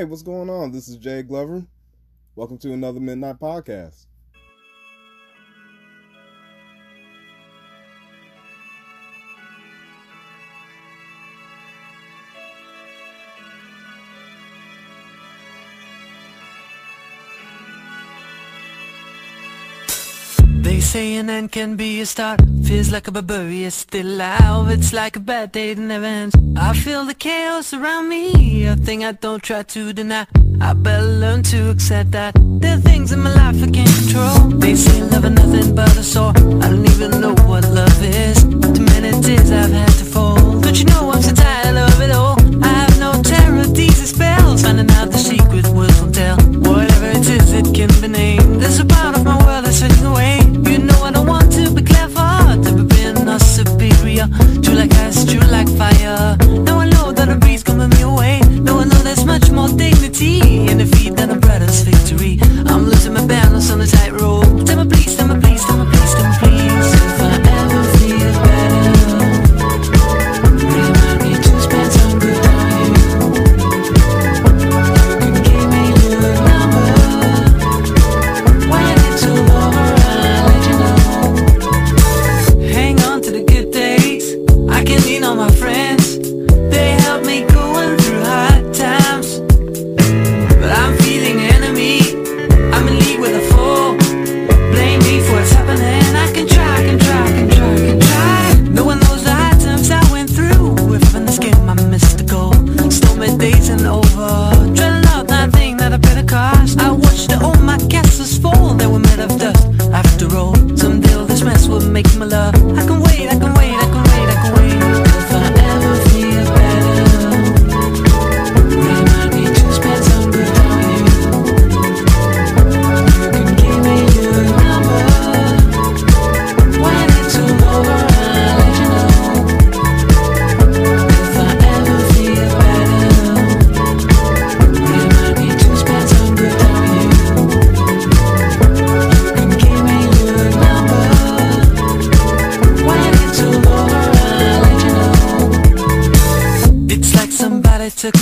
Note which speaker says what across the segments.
Speaker 1: Hey, what's going on? This is Jay Glover. Welcome to another Midnight Podcast.
Speaker 2: saying end can be a start. Feels like a barbarian still alive. It's like a bad day that never ends I feel the chaos around me A thing I don't try to deny. I better learn to accept that There are things in my life I can't control. They say love is nothing but a sore. I don't even know what love is. Too many tears I've had to fall. Don't you know I'm so tired of it all. I have no terror, these are spells. Finding out the secret will tell. Whatever it is, it can be named. There's a part of my world that's fading away.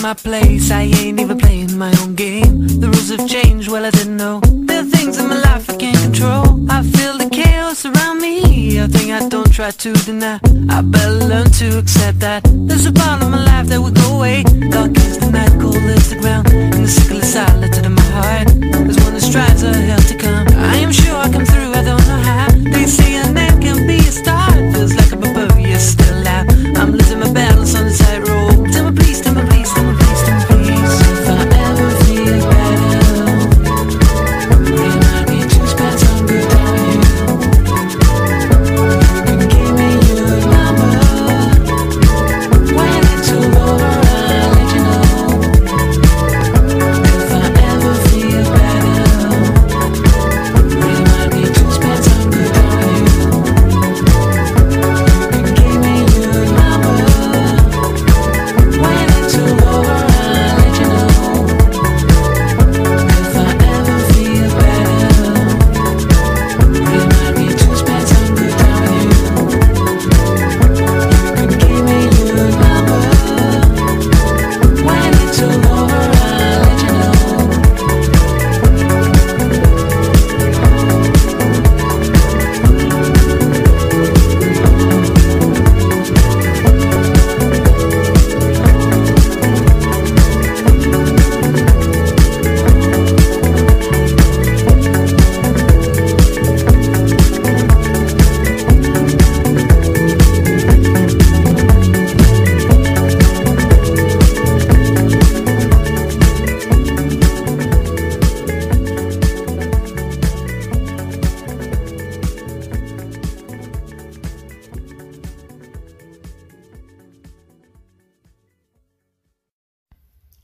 Speaker 2: my place.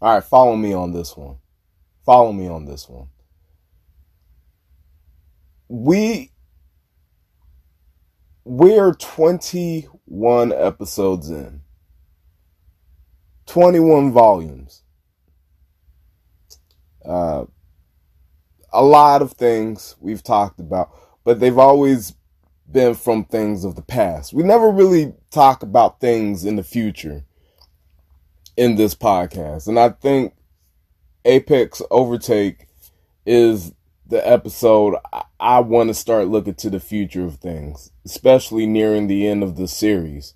Speaker 2: All
Speaker 1: right, follow me on this one. Follow me on this one. We we're 21 episodes in. 21 volumes. Uh, a lot of things we've talked about, but they've always been from things of the past. We never really talk about things in the future in this podcast. And I think Apex Overtake is the episode I, I want to start looking to the future of things, especially nearing the end of the series.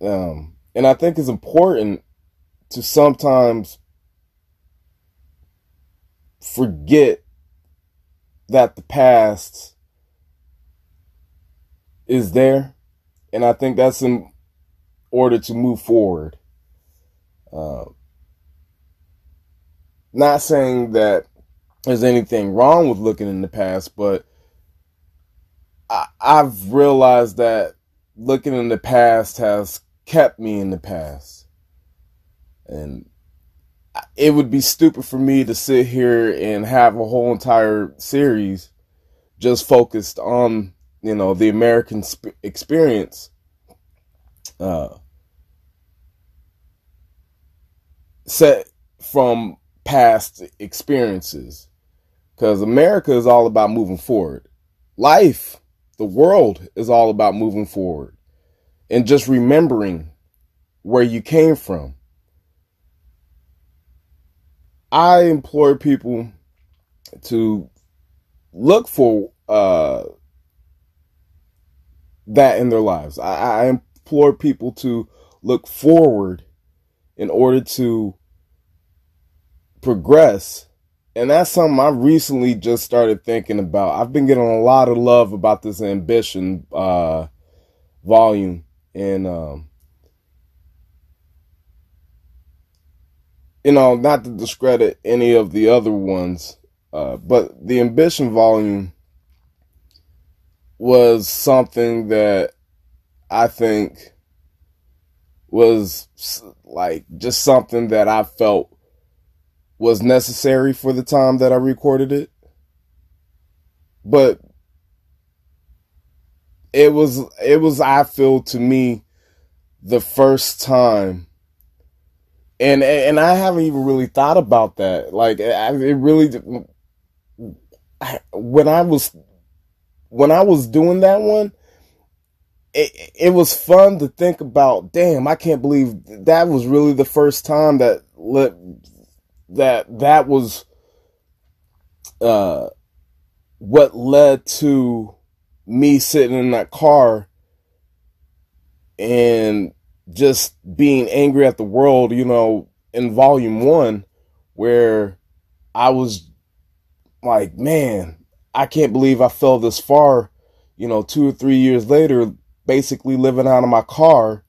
Speaker 1: Um, and I think it's important to sometimes forget that the past is there. And I think that's in order to move forward. Uh, not saying that there's anything wrong with looking in the past, but I, I've realized that looking in the past has kept me in the past. And it would be stupid for me to sit here and have a whole entire series just focused on, you know, the American sp- experience. Uh, set from past experiences. Because America is all about moving forward. Life, the world is all about moving forward and just remembering where you came from. I implore people to look for uh, that in their lives. I, I implore people to look forward in order to progress. And that's something I recently just started thinking about. I've been getting a lot of love about this ambition uh, volume. And, um, you know, not to discredit any of the other ones, uh, but the ambition volume was something that I think was like just something that I felt was necessary for the time that I recorded it. But it was it was I feel to me the first time and and I haven't even really thought about that. Like I, it really when I was when I was doing that one, it, it was fun to think about. Damn, I can't believe that was really the first time that let that that was uh, what led to me sitting in that car and just being angry at the world, you know, in volume one, where I was like, man, I can't believe I fell this far, you know, two or three years later, basically living out of my car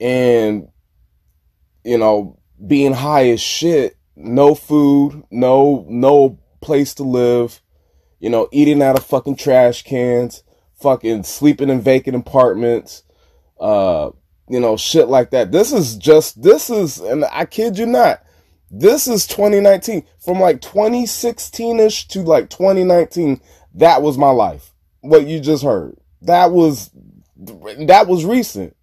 Speaker 1: and, you know, being high as shit, no food, no no place to live, you know, eating out of fucking trash cans, fucking sleeping in vacant apartments, uh, you know, shit like that. This is just this is and I kid you not. This is 2019. From like 2016ish to like 2019, that was my life. What you just heard. That was that was recent.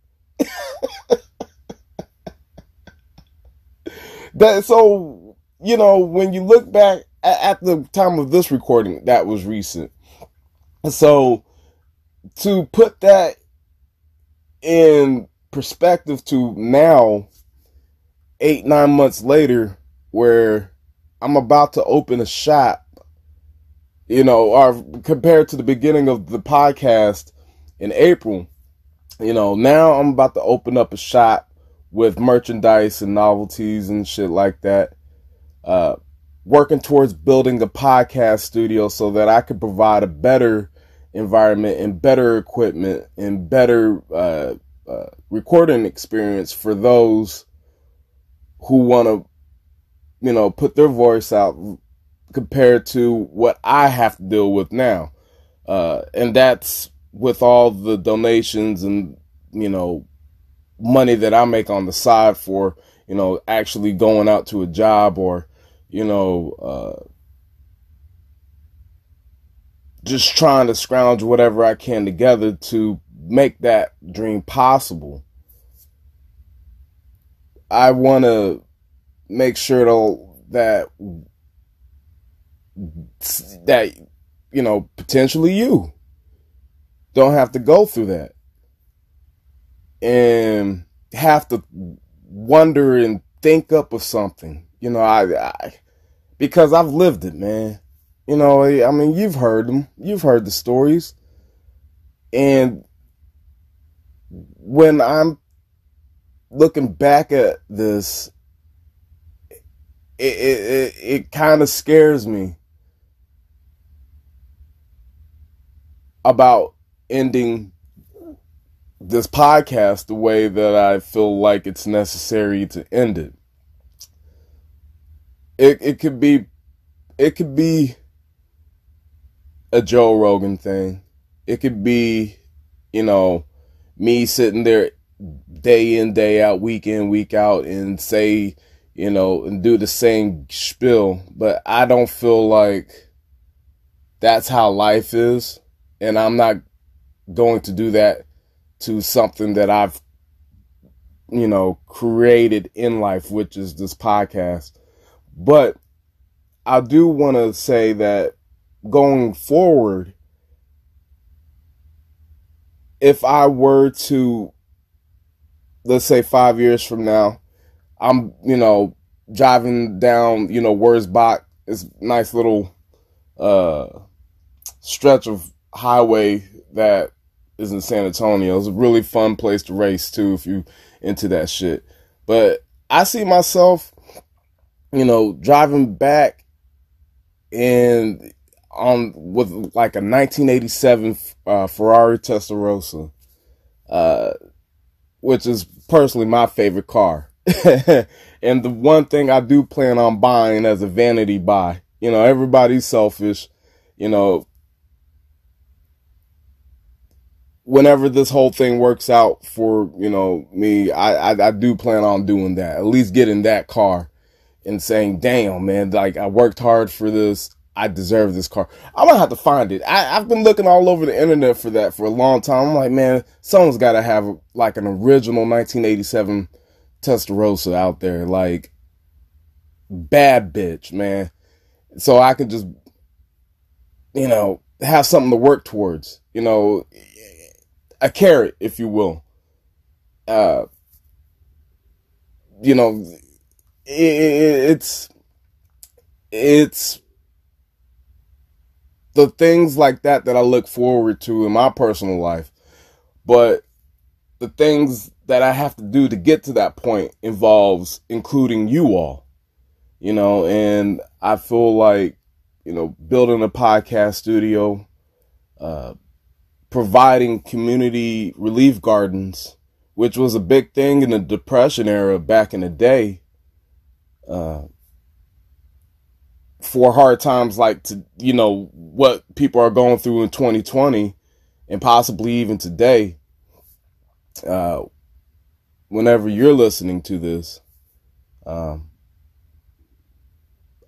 Speaker 1: that so you know when you look back at, the time of this recording that was recent so to put that in perspective to now eight nine months later where i'm about to open a shop you know or compared to the beginning of the podcast in april you know now i'm about to open up a shop with merchandise and novelties and shit like that. Uh, working towards building a podcast studio so that I could provide a better environment and better equipment and better uh, uh, recording experience for those who want to, you know, put their voice out compared to what I have to deal with now. Uh, and that's with all the donations and, you know, money that I make on the side for, you know, actually going out to a job or, you know, uh, just trying to scrounge whatever I can together to make that dream possible. I want to make sure to, that that you know potentially you don't have to go through that and have to wonder and think up of something, You know, I, I because I've lived it, man. You know, I mean, you've heard them. You've heard the stories. And when I'm looking back at this, it it, it, it kind of scares me about ending this podcast the way that I feel like it's necessary to end it. It it could be it could be a Joe Rogan thing. It could be, you know, me sitting there day in, day out, week in, week out and say, you know, and do the same spiel. But I don't feel like that's how life is. And I'm not going to do that to something that I've, you know, created in life, which is this podcast. But I do want to say that going forward, if I were to, let's say five years from now, I'm, you know, driving down, you know, Wurzbach, this nice little uh, stretch of highway that is in San Antonio. It's a really fun place to race too if you into that shit. But I see myself, you know, driving back and on with like a 1987 uh, Ferrari Testarossa, uh, which is personally my favorite car. and the one thing I do plan on buying as a vanity buy, you know, everybody's selfish, you know, whenever this whole thing works out for you know me, I, I, I do plan on doing that. At least getting that car and saying, "Damn, man! Like I worked hard for this. I deserve this car." I'm gonna have to find it. I, I've been looking all over the internet for that for a long time. I'm like, man, someone's got to have like an original 1987 Testarossa out there, like bad bitch, man. So I can just, you know, have something to work towards. You know, a carrot, if you will. Uh, you know, it, it, it's it's the things like that that I look forward to in my personal life, but the things that I have to do to get to that point involves including you all, you know, and I feel like, you know, building a podcast studio, uh, providing community relief gardens, which was a big thing in the Depression era back in the day. Uh, for hard times like to you know what people are going through in 2020 and possibly even today uh, whenever you're listening to this um,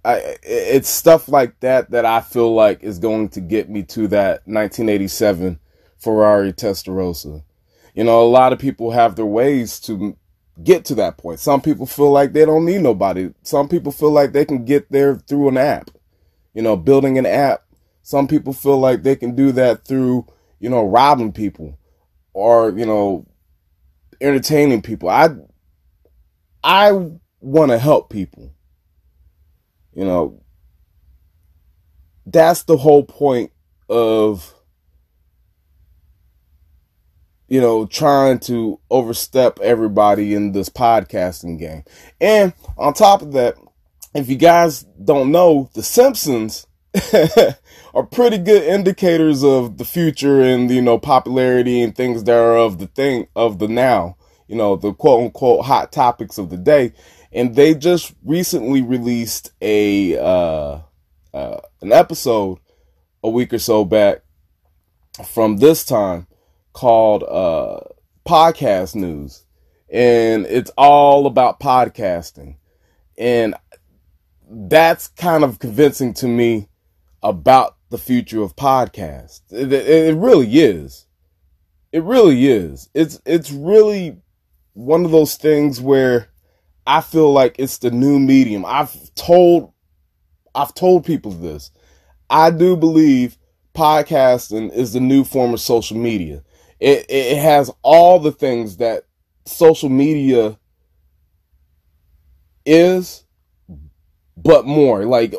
Speaker 1: I, it's stuff like that that I feel like is going to get me to that 1987 Ferrari Testarossa. You know, a lot of people have their ways to get to that point. Some people feel like they don't need nobody. Some people feel like they can get there through an app. You know, building an app. Some people feel like they can do that through, you know, robbing people or, you know, entertaining people. I I want to help people. You know, that's the whole point of you know, trying to overstep everybody in this podcasting game. And on top of that, if you guys don't know, The Simpsons are pretty good indicators of the future and, you know, popularity and things that are of the thing of the now, you know, the quote unquote hot topics of the day. And they just recently released a, uh, uh, an episode a week or so back from this time called uh, Podcast News, and it's all about podcasting. And that's kind of convincing to me about the future of podcasts. It, it, it really is. It really is. It's it's really one of those things where I feel like it's the new medium. I've told I've told people this. I do believe podcasting is the new form of social media. It it has all the things that social media is, but more. Like,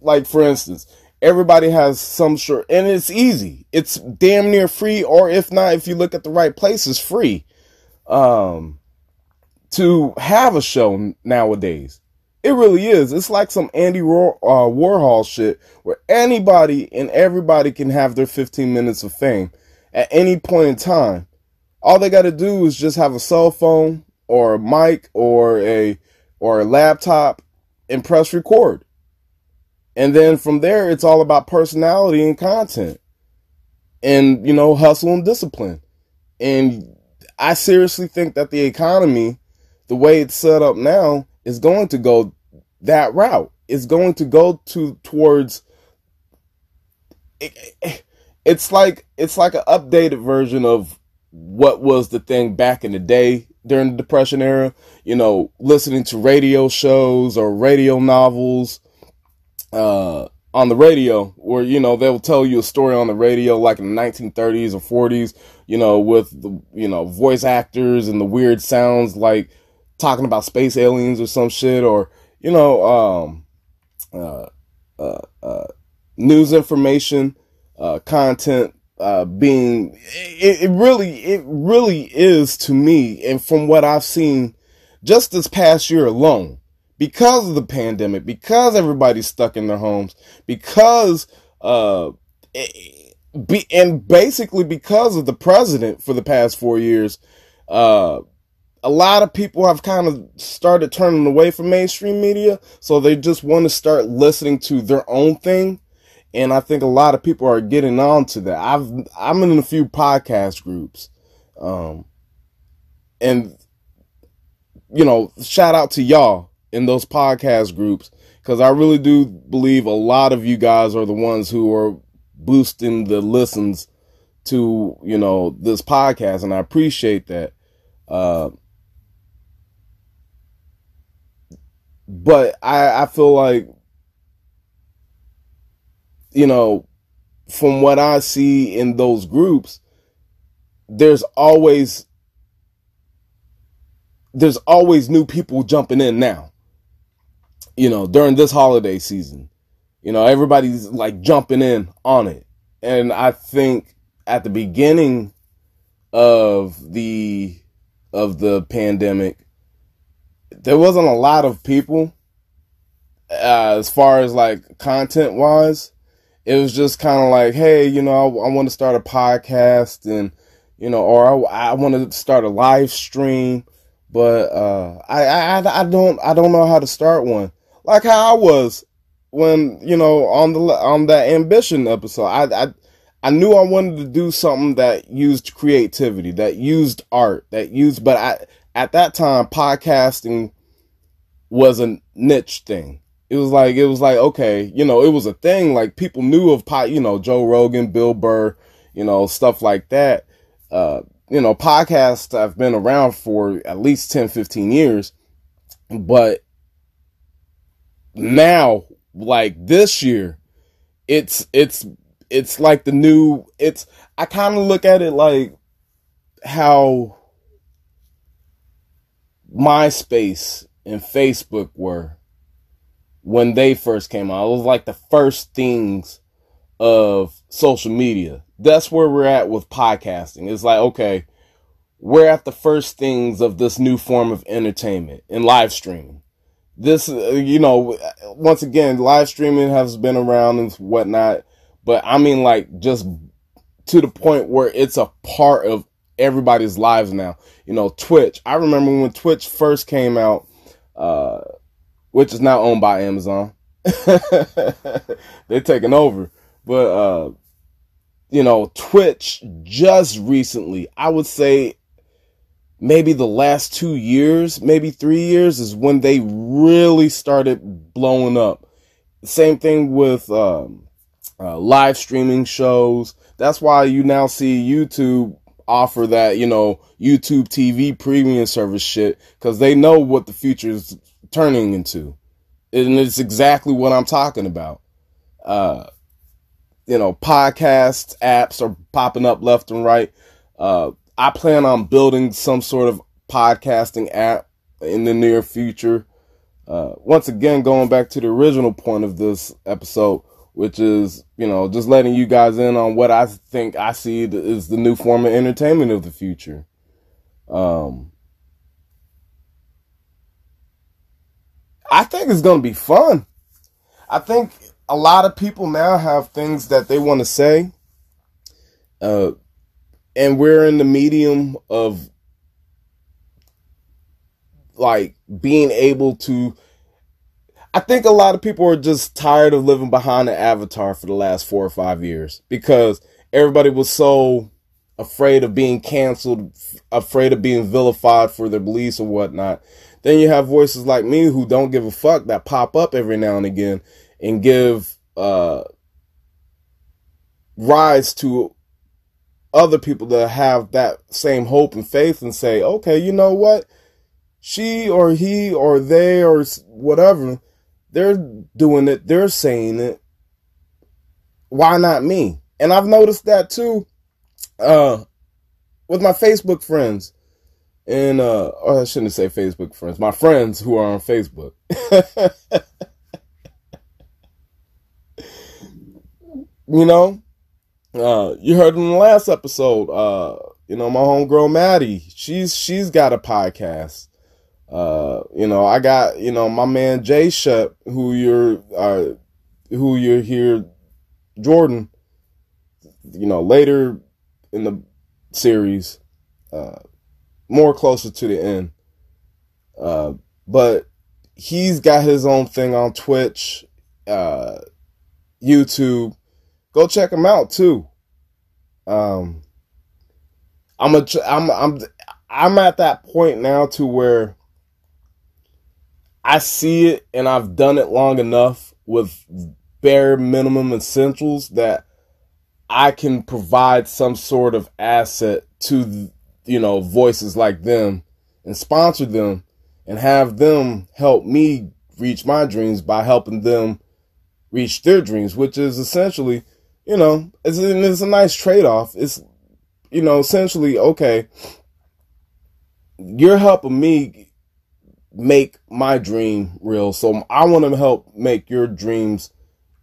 Speaker 1: like for instance, everybody has some sort, and it's easy. It's damn near free, or if not, if you look at the right places, free. Um, to have a show nowadays. It really is. It's like some Andy uh, Warhol shit where anybody and everybody can have their 15 minutes of fame at any point in time. All they got to do is just have a cell phone or a mic or a or a laptop and press record. And then from there it's all about personality and content. And you know, hustle and discipline. And I seriously think that the economy, the way it's set up now, is going to go that route. It's going to go to towards. It, it's like it's like an updated version of what was the thing back in the day during the depression era. You know listening to radio shows or radio novels uh, on the radio where you know they'll tell you a story on the radio like in the 1930s or 40s you know with the you know voice actors and the weird sounds like talking about space aliens or some shit, or you know, um, uh, uh, uh, news information, uh, content uh, being it, it really it really is to me, and from what I've seen just this past year alone, because of the pandemic, because everybody's stuck in their homes, because uh. Be, and basically because of the president for the past four years, uh, a lot of people have kind of started turning away from mainstream media, so they just want to start listening to their own thing. And I think a lot of people are getting on to that. I've I'm in a few podcast groups, um, and you know, shout out to y'all in those podcast groups because I really do believe a lot of you guys are the ones who are boosting the listens to you know this podcast, and I appreciate that. Uh, but I, I feel like, you know, from what I see in those groups, there's always there's always new people jumping in now. You know, during this holiday season. You know, everybody's like jumping in on it. And I think at the beginning of the of the pandemic, there wasn't a lot of people uh, as far as like content wise. It was just kind of like, hey, you know, I, I want to start a podcast and, you know, or I, I want to start a live stream, but uh, I, I I don't I don't know how to start one. Like how I was when you know on the on that ambition episode, I I I knew I wanted to do something that used creativity, that used art, that used, but I at that time, podcasting was a niche thing. It was like it was like okay, you know, it was a thing. Like people knew of pod, you know, Joe Rogan, Bill Burr, you know, stuff like that. Uh, you know, podcasts have been around for at least 10, 15 years, but now, like this year, it's it's it's like the new. It's I kind of look at it like how MySpace and Facebook were when they first came out. It was like the first things of social media. That's where we're at with podcasting. It's like, okay, we're at the first things of this new form of entertainment and live streaming. This, uh, you know, once again, live streaming has been around and whatnot, but I mean, like, just to the point where it's a part of everybody's lives now. You know, Twitch. I remember when Twitch first came out, uh, which is now owned by Amazon. They're taking over. But uh, you know, Twitch just recently, I would say maybe the last two years, maybe three years, is when they really started blowing up. Same thing with um, uh, live streaming shows. That's why you now see YouTube offer that, you know, YouTube TV premium service shit because they know what the future is turning into. And it's exactly what I'm talking about. Uh, you know, podcast apps are popping up left and right. Uh, I plan on building some sort of podcasting app in the near future. Uh, once again, going back to the original point of this episode, which is, you know, just letting you guys in on what I think I see is the new form of entertainment of the future. Um, I think it's going to be fun. I think a lot of people now have things that they want to say. Uh, and we're in the medium of like being able to I think a lot of people are just tired of living behind an avatar for the last four or five years because everybody was so afraid of being canceled, afraid of being vilified for their beliefs or whatnot. Then you have voices like me who don't give a fuck that pop up every now and again and give uh, rise to other people that have that same hope and faith and say, okay, you know what? She or he or they or whatever they're doing it, they're saying it. Why not me? And I've noticed that too uh, with my Facebook friends. And uh, oh, I shouldn't say Facebook friends, my friends who are on Facebook. you know, uh, you heard in the last episode, uh, you know, my homegirl Maddie, she's she's got a podcast. Uh, you know, I got, you know, my man Jay Shep, who you're, uh, who you're here, Jordan, you know, later in the series, uh, more closer to the end. Uh, but he's got his own thing on Twitch, uh, YouTube. Go check him out too. Um, I'm a, I'm, I'm, I'm at that point now to where I see it and I've done it long enough with bare minimum essentials that I can provide some sort of asset to, you know, voices like them and sponsor them and have them help me reach my dreams by helping them reach their dreams, which is essentially, you know, it's, it's a nice trade off. It's, you know, essentially, okay, you're helping me make my dream real. So I want to help make your dreams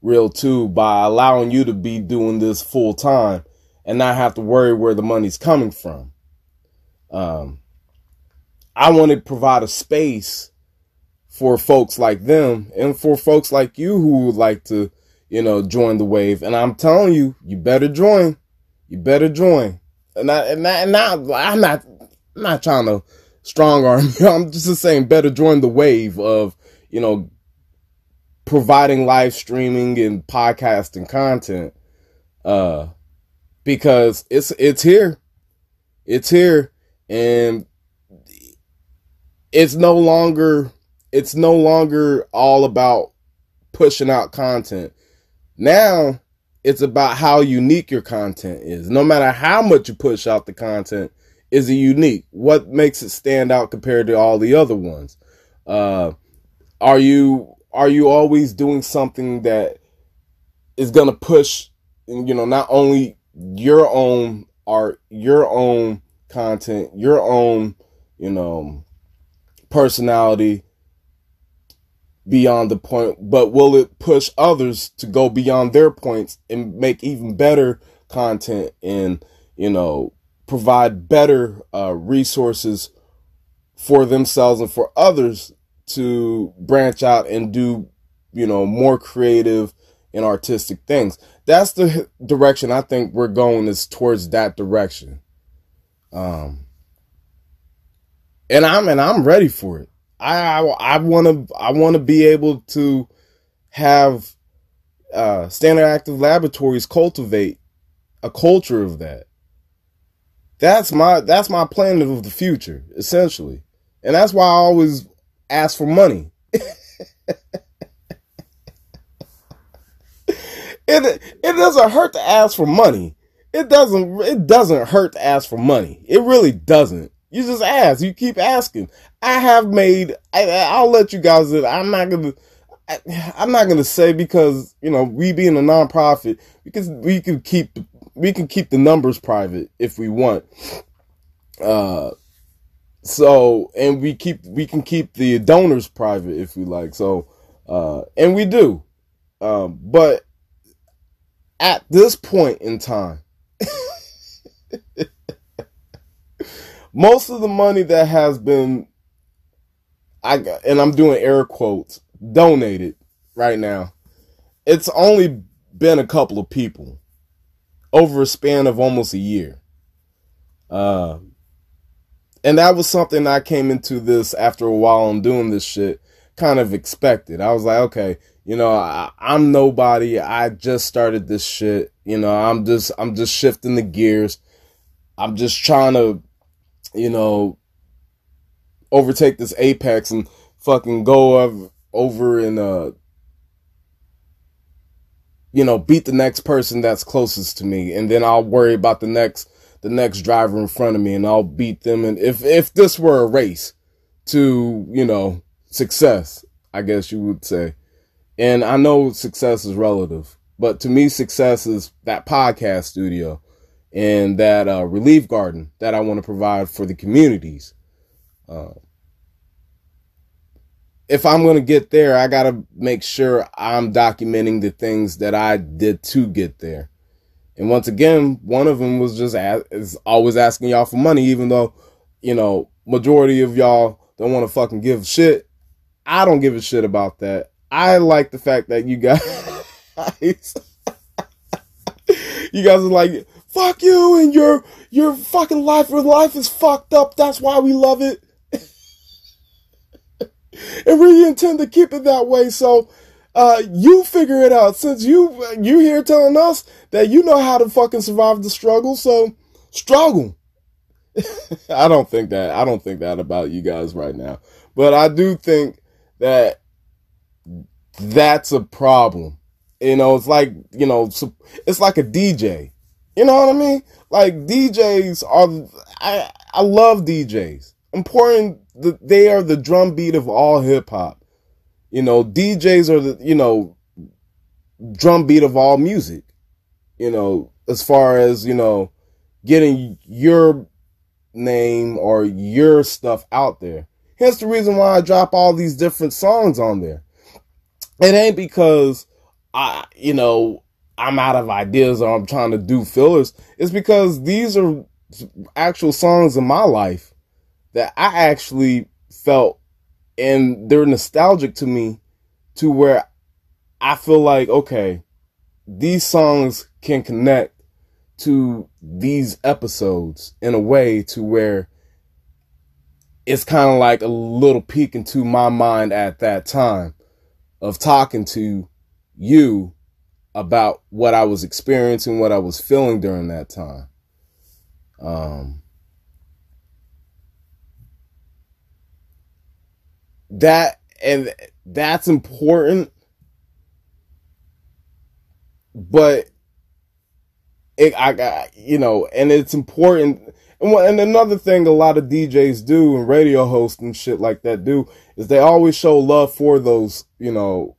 Speaker 1: real too by allowing you to be doing this full time and not have to worry where the money's coming from. Um, I want to provide a space for folks like them and for folks like you who would like to, you know, join the wave. And I'm telling you, you better join. You better join. And I, and, I, and I, I'm not, I'm not trying to strong arm. You. I'm just saying better join the wave of, you know, providing live streaming and podcasting content. Uh because it's it's here. It's here and it's no longer it's no longer all about pushing out content. Now it's about how unique your content is. No matter how much you push out the content, is it unique? What makes it stand out compared to all the other ones? Uh, are you are you always doing something that is gonna push, you know, not only your own art, your own content, your own, you know, personality beyond the point, but will it push others to go beyond their points and make even better content and, you know, provide better uh, resources for themselves and for others to branch out and do, you know, more creative and artistic things. That's the direction I think we're going is towards that direction. Um, and I'm and I'm ready for it. I I want to I want to be able to have uh, standard active laboratories cultivate a culture of that. That's my that's my plan of the future, essentially. And that's why I always ask for money. it it doesn't hurt to ask for money. It doesn't it doesn't hurt to ask for money. It really doesn't. You just ask. You keep asking. I have made. I, will let you guys. In. I'm not gonna. I, am not gonna say because you know we being a nonprofit, because we can keep we can keep the numbers private if we want. Uh, so and we keep we can keep the donors private if we like. So uh and we do. Um but at this point in time most of the money that has been I got, and I'm doing air quotes donated right now. It's only been a couple of people over a span of almost a year. Uh, and that was something I came into this after a while on doing this shit kind of expected. I was like, okay, you know, I, I'm nobody. I just started this shit. You know, I'm just I'm just shifting the gears. I'm just trying to, you know, overtake this apex and fucking go over and uh you know beat the next person that's closest to me. And then I'll worry about the next the next driver in front of me and I'll beat them. And if if this were a race to you know success I guess you would say. And I know success is relative but to me success is that podcast studio and that uh, relief garden that I want to provide for the communities uh, if I'm going to get there, I got to make sure I'm documenting the things that I did to get there. And once again, one of them was just is always asking y'all for money, even though, you know, majority of y'all don't want to fucking give shit. I don't give a shit about that. I like the fact that you guys, you guys are like, fuck you and your, your fucking life, your life is fucked up. That's why we love it and we intend to keep it that way. So, uh, you figure it out since you you here telling us that you know how to fucking survive the struggle. So, struggle. I don't think that. I don't think that about you guys right now. But I do think that that's a problem. You know, it's like, you know, it's like a DJ. You know what I mean? Like DJs are I I love DJs. Important the, they are the drum beat of all hip hop. You know, DJs are the, you know, drum beat of all music. You know, as far as, you know, getting your name or your stuff out there. Hence the reason why I drop all these different songs on there. It ain't because I, you know, I'm out of ideas or I'm trying to do fillers. It's because these are actual songs in my life that I actually felt and they're nostalgic to me to where I feel like, okay, these songs can connect to these episodes in a way to where it's kind of like a little peek into my mind at that time of talking to you about what I was experiencing, what I was feeling during that time. Um, that and that's important but it I got you know and it's important and, and another thing a lot of DJs do and radio hosts and shit like that do is they always show love for those you know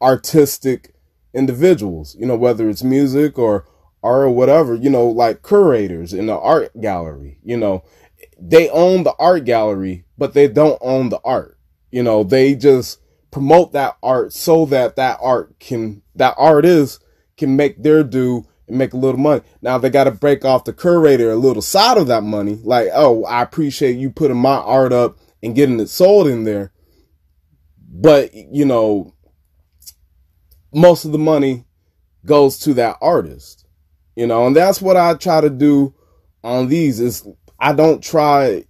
Speaker 1: artistic individuals you know whether it's music or art or whatever you know like curators in the art gallery you know they own the art gallery, but they don't own the art. You know, they just promote that art so that that art can, that artist can make their due and make a little money. Now they got to break off the curator a little side of that money. Like, oh, I appreciate you putting my art up and getting it sold in there. But, you know, most of the money goes to that artist, you know, and that's what I try to do on these is I don't try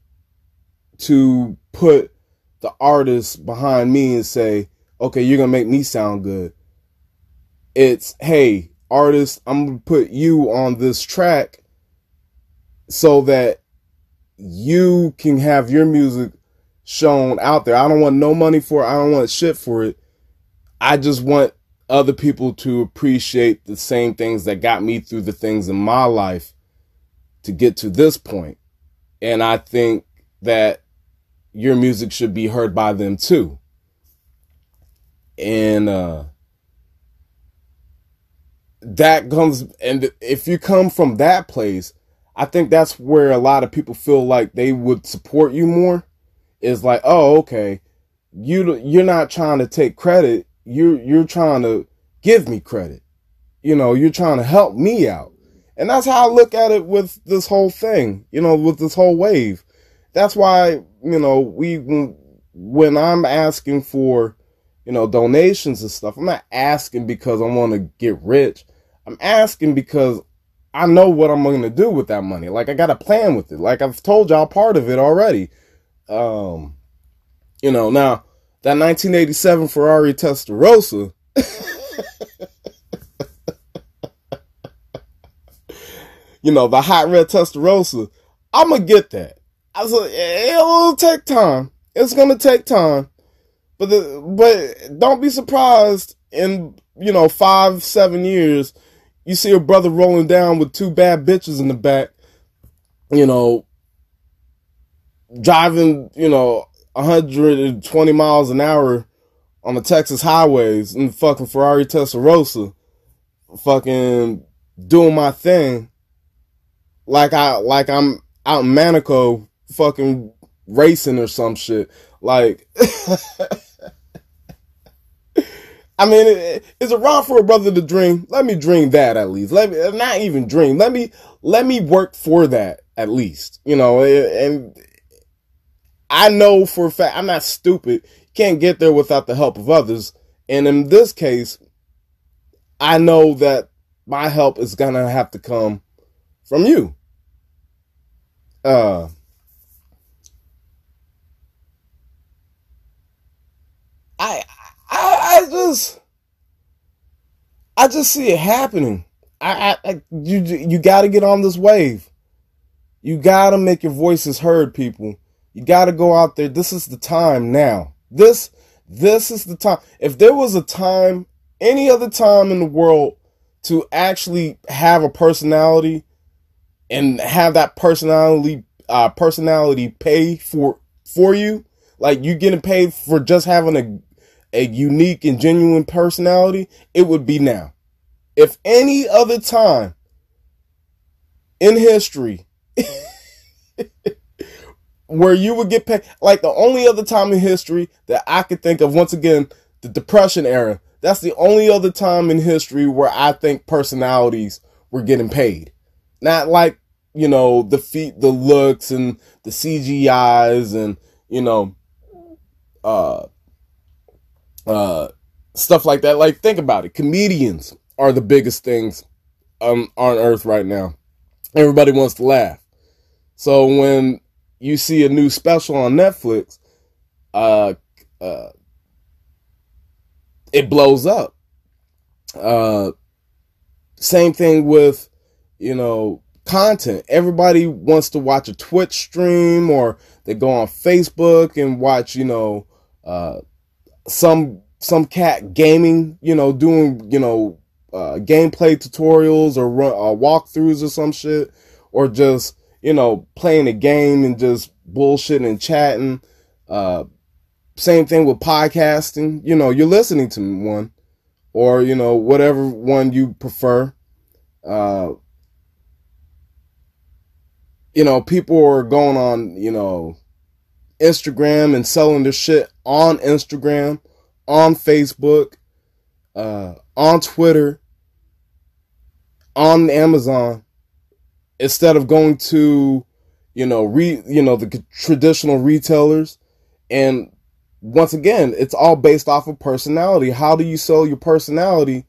Speaker 1: to put the artist behind me and say, okay, you're going to make me sound good. It's, hey, artist, I'm going to put you on this track so that you can have your music shown out there. I don't want no money for it. I don't want shit for it. I just want other people to appreciate the same things that got me through the things in my life to get to this point. And I think that your music should be heard by them too. And uh that comes and if you come from that place, I think that's where a lot of people feel like they would support you more. Is like, oh, okay, you you're not trying to take credit. You're you're trying to give me credit. You know, you're trying to help me out. And that's how I look at it with this whole thing, you know, with this whole wave. That's why, you know, we, when I'm asking for, you know, donations and stuff, I'm not asking because I want to get rich. I'm asking because I know what I'm going to do with that money. Like I got a plan with it. Like I've told y'all part of it already. Um, you know, now that 1987 Ferrari Testarossa, you know, the hot red Testarossa, I'm gonna get that. I was like, it'll take time. It's gonna take time, but the, but don't be surprised in you know five seven years, you see a brother rolling down with two bad bitches in the back, you know, driving you know 120 miles an hour on the Texas highways in the fucking Ferrari Testarossa, fucking doing my thing like I like I'm out in Monaco fucking racing or some shit. Like I mean, it, it's wrong for a brother to dream. Let me dream that at least. Let me not even dream. Let me let me work for that at least. You know, and I know for a fact I'm not stupid. Can't get there without the help of others. And in this case, I know that my help is gonna have to come from you uh I, I I just I just see it happening. I, I, I you you got to get on this wave. You got to make your voices heard, people. You got to go out there. This is the time now. This this is the time. If there was a time, any other time in the world to actually have a personality and have that personality uh, personality pay for for you, like you getting paid for just having a a unique and genuine personality, it would be now. If any other time in history where you would get paid, like the only other time in history that I could think of, once again, the Depression era, that's the only other time in history where I think personalities were getting paid. Not like you know, the feet, the looks and the CGIs and, you know, uh, uh, stuff like that. Like, think about it. Comedians are the biggest things um, on earth right now. Everybody wants to laugh. So when you see a new special on Netflix, uh, uh, it blows up. Uh, same thing with, you know, content. Everybody wants to watch a Twitch stream or they go on Facebook and watch, you know, uh, some some cat gaming, you know, doing, you know, uh, gameplay tutorials or run, uh, walkthroughs or some shit, or just, you know, playing a game and just bullshitting and chatting. Uh, same thing with podcasting. You know, you're listening to one, or you know, whatever one you prefer. Uh, you know, people are going on, you know, Instagram and selling their shit on Instagram, on Facebook, uh, on Twitter, on Amazon, instead of going to, you know, re, you know, the traditional retailers. And once again, it's all based off of personality. How do you sell your personality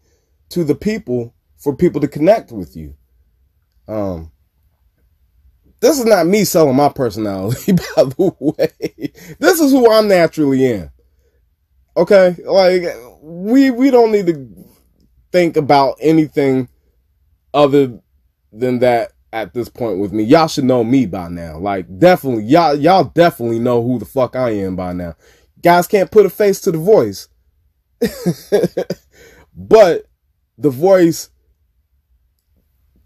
Speaker 1: to the people for people to connect with you? Um, this is not me selling my personality, by the way. This is who I'm naturally in. Okay? Like, we, we don't need to think about anything other than that at this point with me. Y'all should know me by now. Like, definitely, y'all, y'all definitely know who the fuck I am by now. Guys can't put a face to the voice. but the voice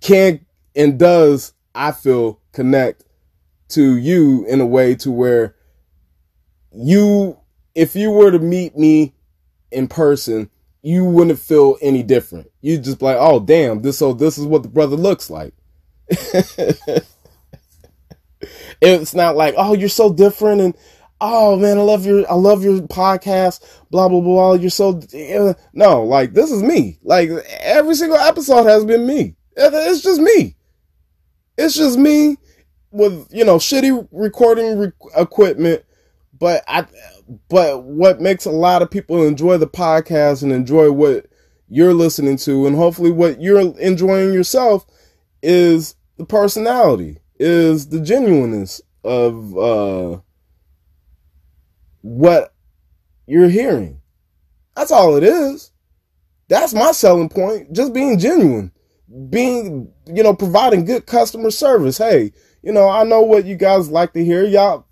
Speaker 1: can and does, I feel, connect to you in a way to where you, if you were to meet me in person, you wouldn't feel any different. You'd just like, oh damn, this so this is what the brother looks like. it's not like, oh, you're so different and oh man, I love your I love your podcast, blah blah blah. You're so eh. no, like this is me. Like every single episode has been me. It's just me. It's just me with you know shitty recording re- equipment, but I but what makes a lot of people enjoy the podcast and enjoy what you're listening to and hopefully what you're enjoying yourself is the personality, is the genuineness of uh what you're hearing. That's all it is. That's my selling point. Just being genuine. Being, you know, providing good customer service. Hey, you know, I know what you guys like to hear. Y'all,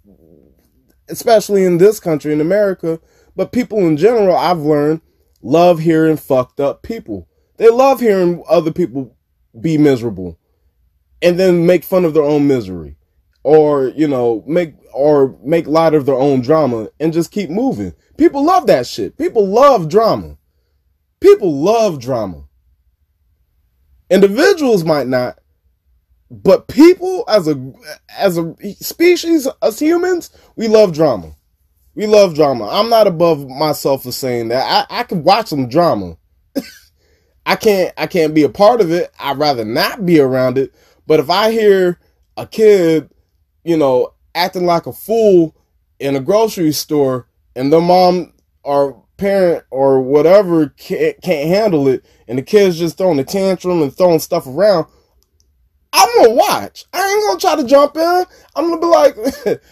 Speaker 1: especially in this country, in America, but people in general, I've learned, love hearing fucked up people. They love hearing other people be miserable and then make fun of their own misery or, you know, make or make light of their own drama and just keep moving. People love that shit. People love drama. People love drama. Individuals might not, but people as a as a species, as humans, we love drama. We love drama. I'm not above myself for saying that. I, I can watch some drama. I can't I can't be a part of it. I'd rather not be around it. But if I hear a kid, you know, acting like a fool in a grocery store and the mom or parent or whatever can't, can't handle it and the kid's just throwing a tantrum and throwing stuff around, I'm gonna watch. I ain't gonna try to jump in. I'm gonna be like,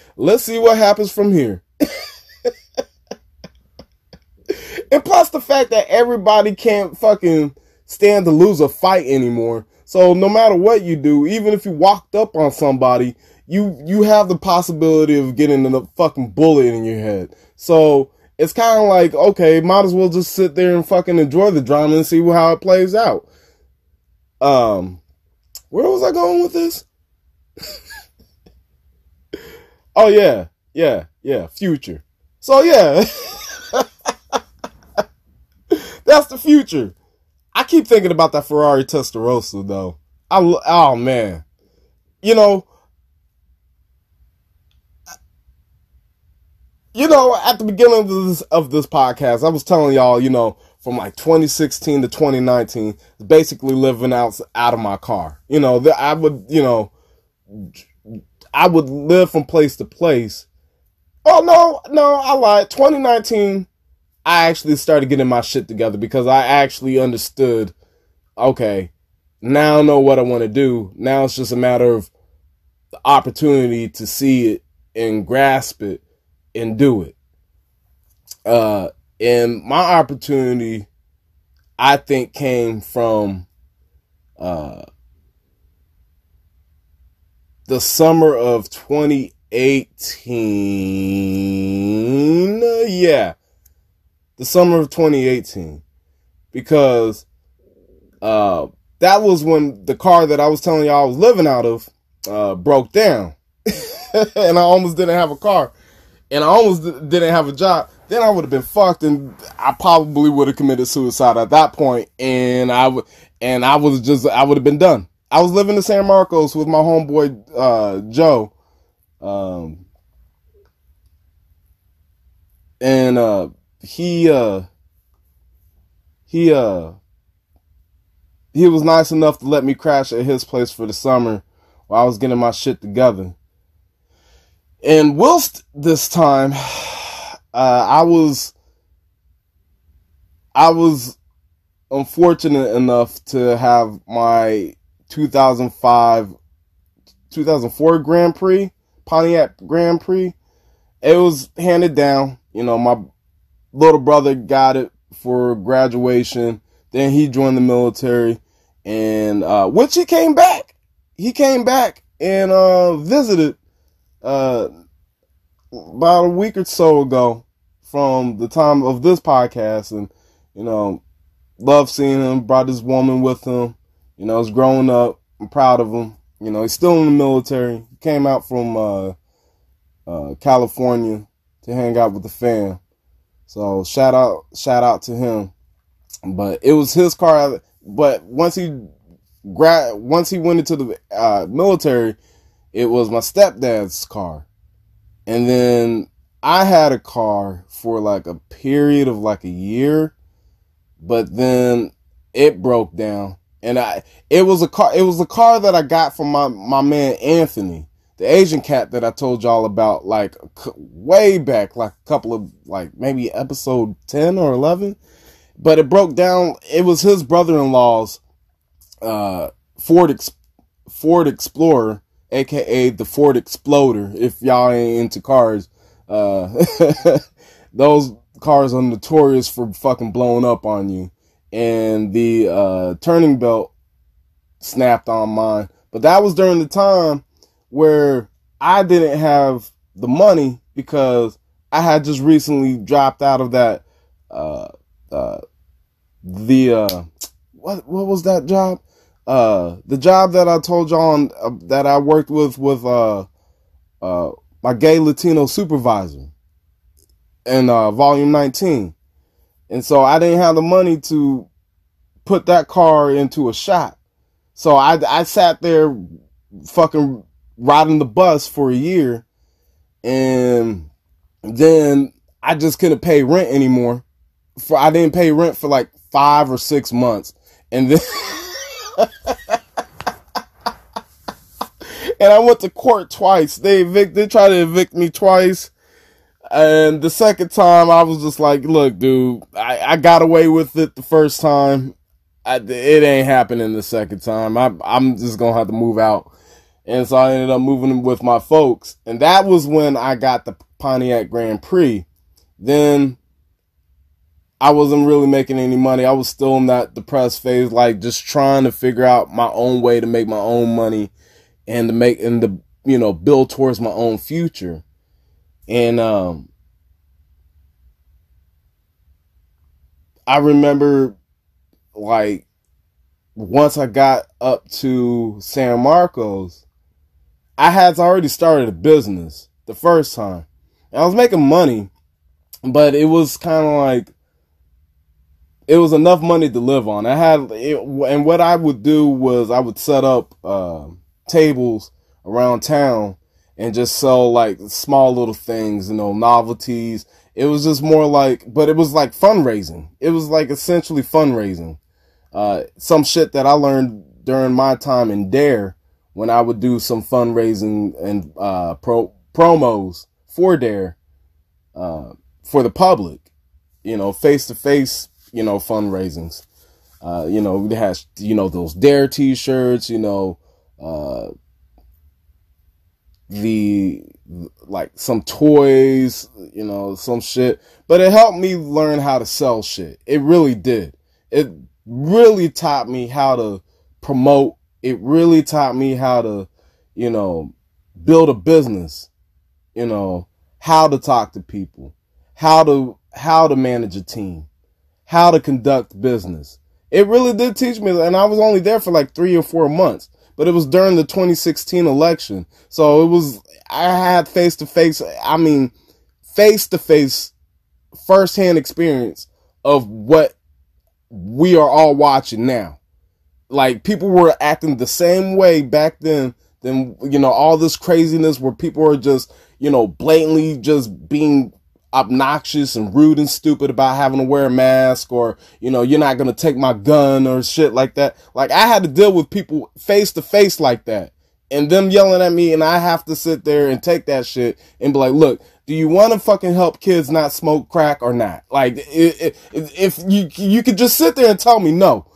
Speaker 1: let's see what happens from here. and plus the fact that everybody can't fucking stand to lose a fight anymore. So no matter what you do, even if you walked up on somebody, you you have the possibility of getting a fucking bullet in your head. So it's kind of like, okay, might as well just sit there and fucking enjoy the drama and see how it plays out. Um, where was I going with this? oh yeah, yeah, yeah, future. So yeah, that's the future. I keep thinking about that Ferrari Testarossa though. I oh man, you know you know, at the beginning of this, of this podcast, I was telling y'all, you know, from like 2016 to 2019, basically living out out of my car. You know, that I would, you know, I would live from place to place. Oh no, no, I lied. 2019, I actually started getting my shit together because I actually understood. Okay, now I know what I want to do. Now it's just a matter of the opportunity to see it and grasp it and do it. Uh, and my opportunity, I think, came from uh, the summer of 2018. Yeah, the summer of 2018, because uh, that was when the car that I was telling y'all I was living out of uh, broke down, and I almost didn't have a car. And I almost didn't have a job, then I would have been fucked, and I probably would have committed suicide at that point, and I would, and I was just, I would have been done. I was living in San Marcos with my homeboy uh, Joe, um, and uh, he, uh, he, uh, he was nice enough to let me crash at his place for the summer while I was getting my shit together. And whilst this time, uh, I was, I was unfortunate enough to have my 2005, 2004 Grand Prix, Pontiac Grand Prix. It was handed down. You know, my little brother got it for graduation. Then he joined the military, and uh, which he came back. He came back and uh, visited uh, about a week or so ago from the time of this podcast and, you know, love seeing him, brought this woman with him, you know, he's growing up. I'm proud of him. You know, he's still in the military. He came out from, uh, uh, California to hang out with the fam. So shout out, shout out to him. But it was his car. But once he grad, once he went into the uh, military, it was my stepdad's car. And then I had a car for like a period of like a year, but then it broke down. And I it was a car it was a car that I got from my my man Anthony, the Asian cat that I told y'all about like way back like a couple of like maybe episode 10 or 11. But it broke down it was his brother-in-law's uh Ford Ex- Ford Explorer aka the Ford Exploder. If y'all ain't into cars, uh, those cars are notorious for fucking blowing up on you. And the uh, turning belt snapped on mine, but that was during the time where I didn't have the money because I had just recently dropped out of that uh, uh, the uh, what what was that job? Uh, the job that I told y'all uh, that I worked with with uh, my gay Latino supervisor in uh, volume 19. And so I didn't have the money to put that car into a shop. So I, I sat there fucking riding the bus for a year. And then I just couldn't pay rent anymore. For I didn't pay rent for like five or six months. And then and I went to court twice. They evict, they tried to evict me twice. And the second time, I was just like, look, dude, I, I got away with it the first time. I, it ain't happening the second time. I, I'm just to have to move out. And so I ended up moving with my folks. And that was when I got the Pontiac Grand Prix. Then I wasn't really making any money. I was still in that depressed phase, like just trying to figure out my own way to make my own money and to make and to you know build towards my own future and um i remember like once i got up to san marcos i had already started a business the first time and i was making money but it was kind of like it was enough money to live on i had it, and what i would do was i would set up uh, tables around town and just sell like small little things, you know, novelties. It was just more like, but it was like fundraising. It was like essentially fundraising. Uh, some shit that I learned during my time in Dare when I would do some fundraising and uh, pro promos for Dare uh, for the public, you know, face to face, you know, fundraisings. Uh, you know, it has, you know, those Dare t-shirts, you know, uh, the like some toys, you know, some shit. But it helped me learn how to sell shit. It really did. It really taught me how to promote. It really taught me how to, you know, build a business. You know, how to talk to people, how to how to manage a team, how to conduct business. It really did teach me, and I was only there for like three or four months but it was during the 2016 election. So it was, I had face to face, I mean, face to face, first hand experience of what we are all watching now. Like people were acting the same way back then than, you know, all this craziness where people are just, you know, blatantly just being obnoxious and rude and stupid about having to wear a mask or, you know, you're not going to take my gun or shit like that. Like I had to deal with people face to face like that and them yelling at me and I have to sit there and take that shit and be like, look, do you want to fucking help kids not smoke crack or not? Like if you, you could just sit there and tell me no.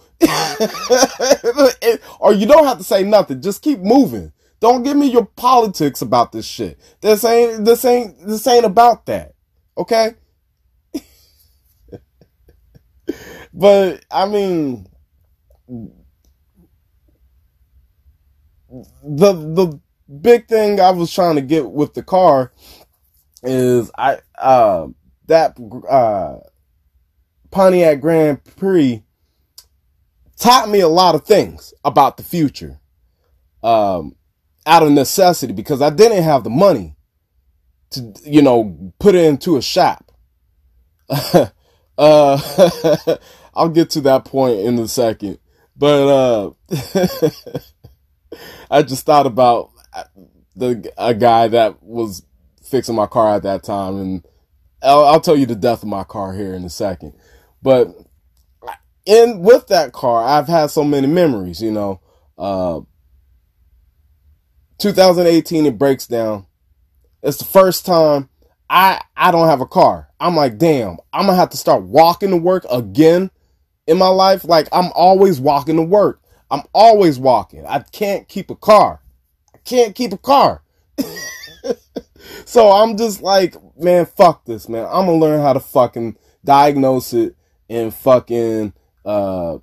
Speaker 1: Or you don't have to say nothing. Just keep moving. Don't give me your politics about this shit. This ain't this ain't this ain't about that. Okay? but I mean the the big thing I was trying to get with the car is I uh that uh Pontiac Grand Prix taught me a lot of things about the future. Um out of necessity because I didn't have the money to you know put it into a shop. uh, I'll get to that point in a second, but uh, I just thought about the a guy that was fixing my car at that time, and I'll, I'll tell you the death of my car here in a second. But in with that car, I've had so many memories. You know, uh, 2018 it breaks down. It's the first time I I don't have a car. I'm like, damn, I'm gonna have to start walking to work again in my life. Like I'm always walking to work. I'm always walking. I can't keep a car. I can't keep a car. so I'm just like, man, fuck this, man. I'm gonna learn how to fucking diagnose it and fucking uh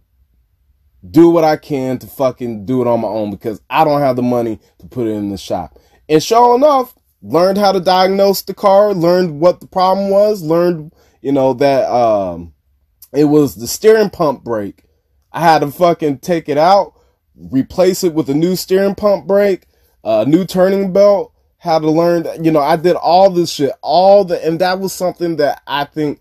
Speaker 1: do what I can to fucking do it on my own because I don't have the money to put it in the shop. And sure enough, learned how to diagnose the car, learned what the problem was, learned, you know, that um it was the steering pump brake. I had to fucking take it out, replace it with a new steering pump brake, a new turning belt, how to learn, you know, I did all this shit, all the, and that was something that I think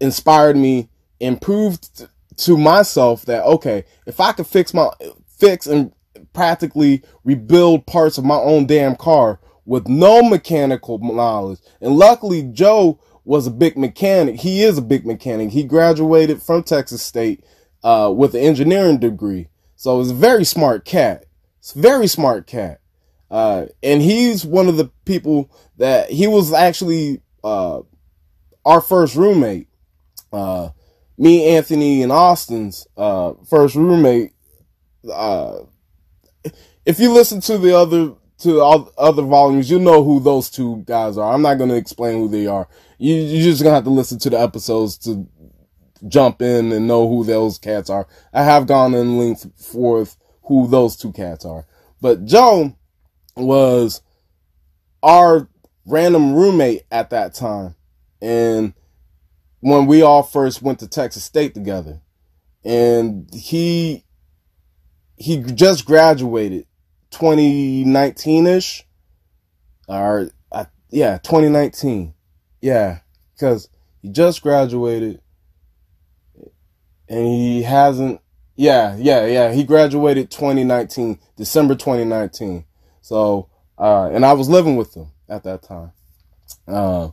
Speaker 1: inspired me, improved to myself that, okay, if I could fix my, fix and practically rebuild parts of my own damn car with no mechanical knowledge. And luckily Joe was a big mechanic. He is a big mechanic. He graduated from Texas State, uh, with an engineering degree. So he's a very smart cat. It's very smart cat. Uh, and he's one of the people that he was actually, uh, our first roommate. Uh, me, Anthony, and Austin's, uh, first roommate. Uh, if you listen to the other, to all other volumes, you know who those two guys are. I'm not going to explain who they are. You, you're just going to have to listen to the episodes to jump in and know who those cats are. I have gone in length forth who those two cats are. But Joe, was our random roommate at that time. And when we all first went to Texas State together, and he he just graduated 2019 ish, or yeah, 2019, yeah, because he just graduated, and he hasn't. Yeah, yeah, yeah. He graduated 2019, December 2019. So, uh, and I was living with them at that time. Uh,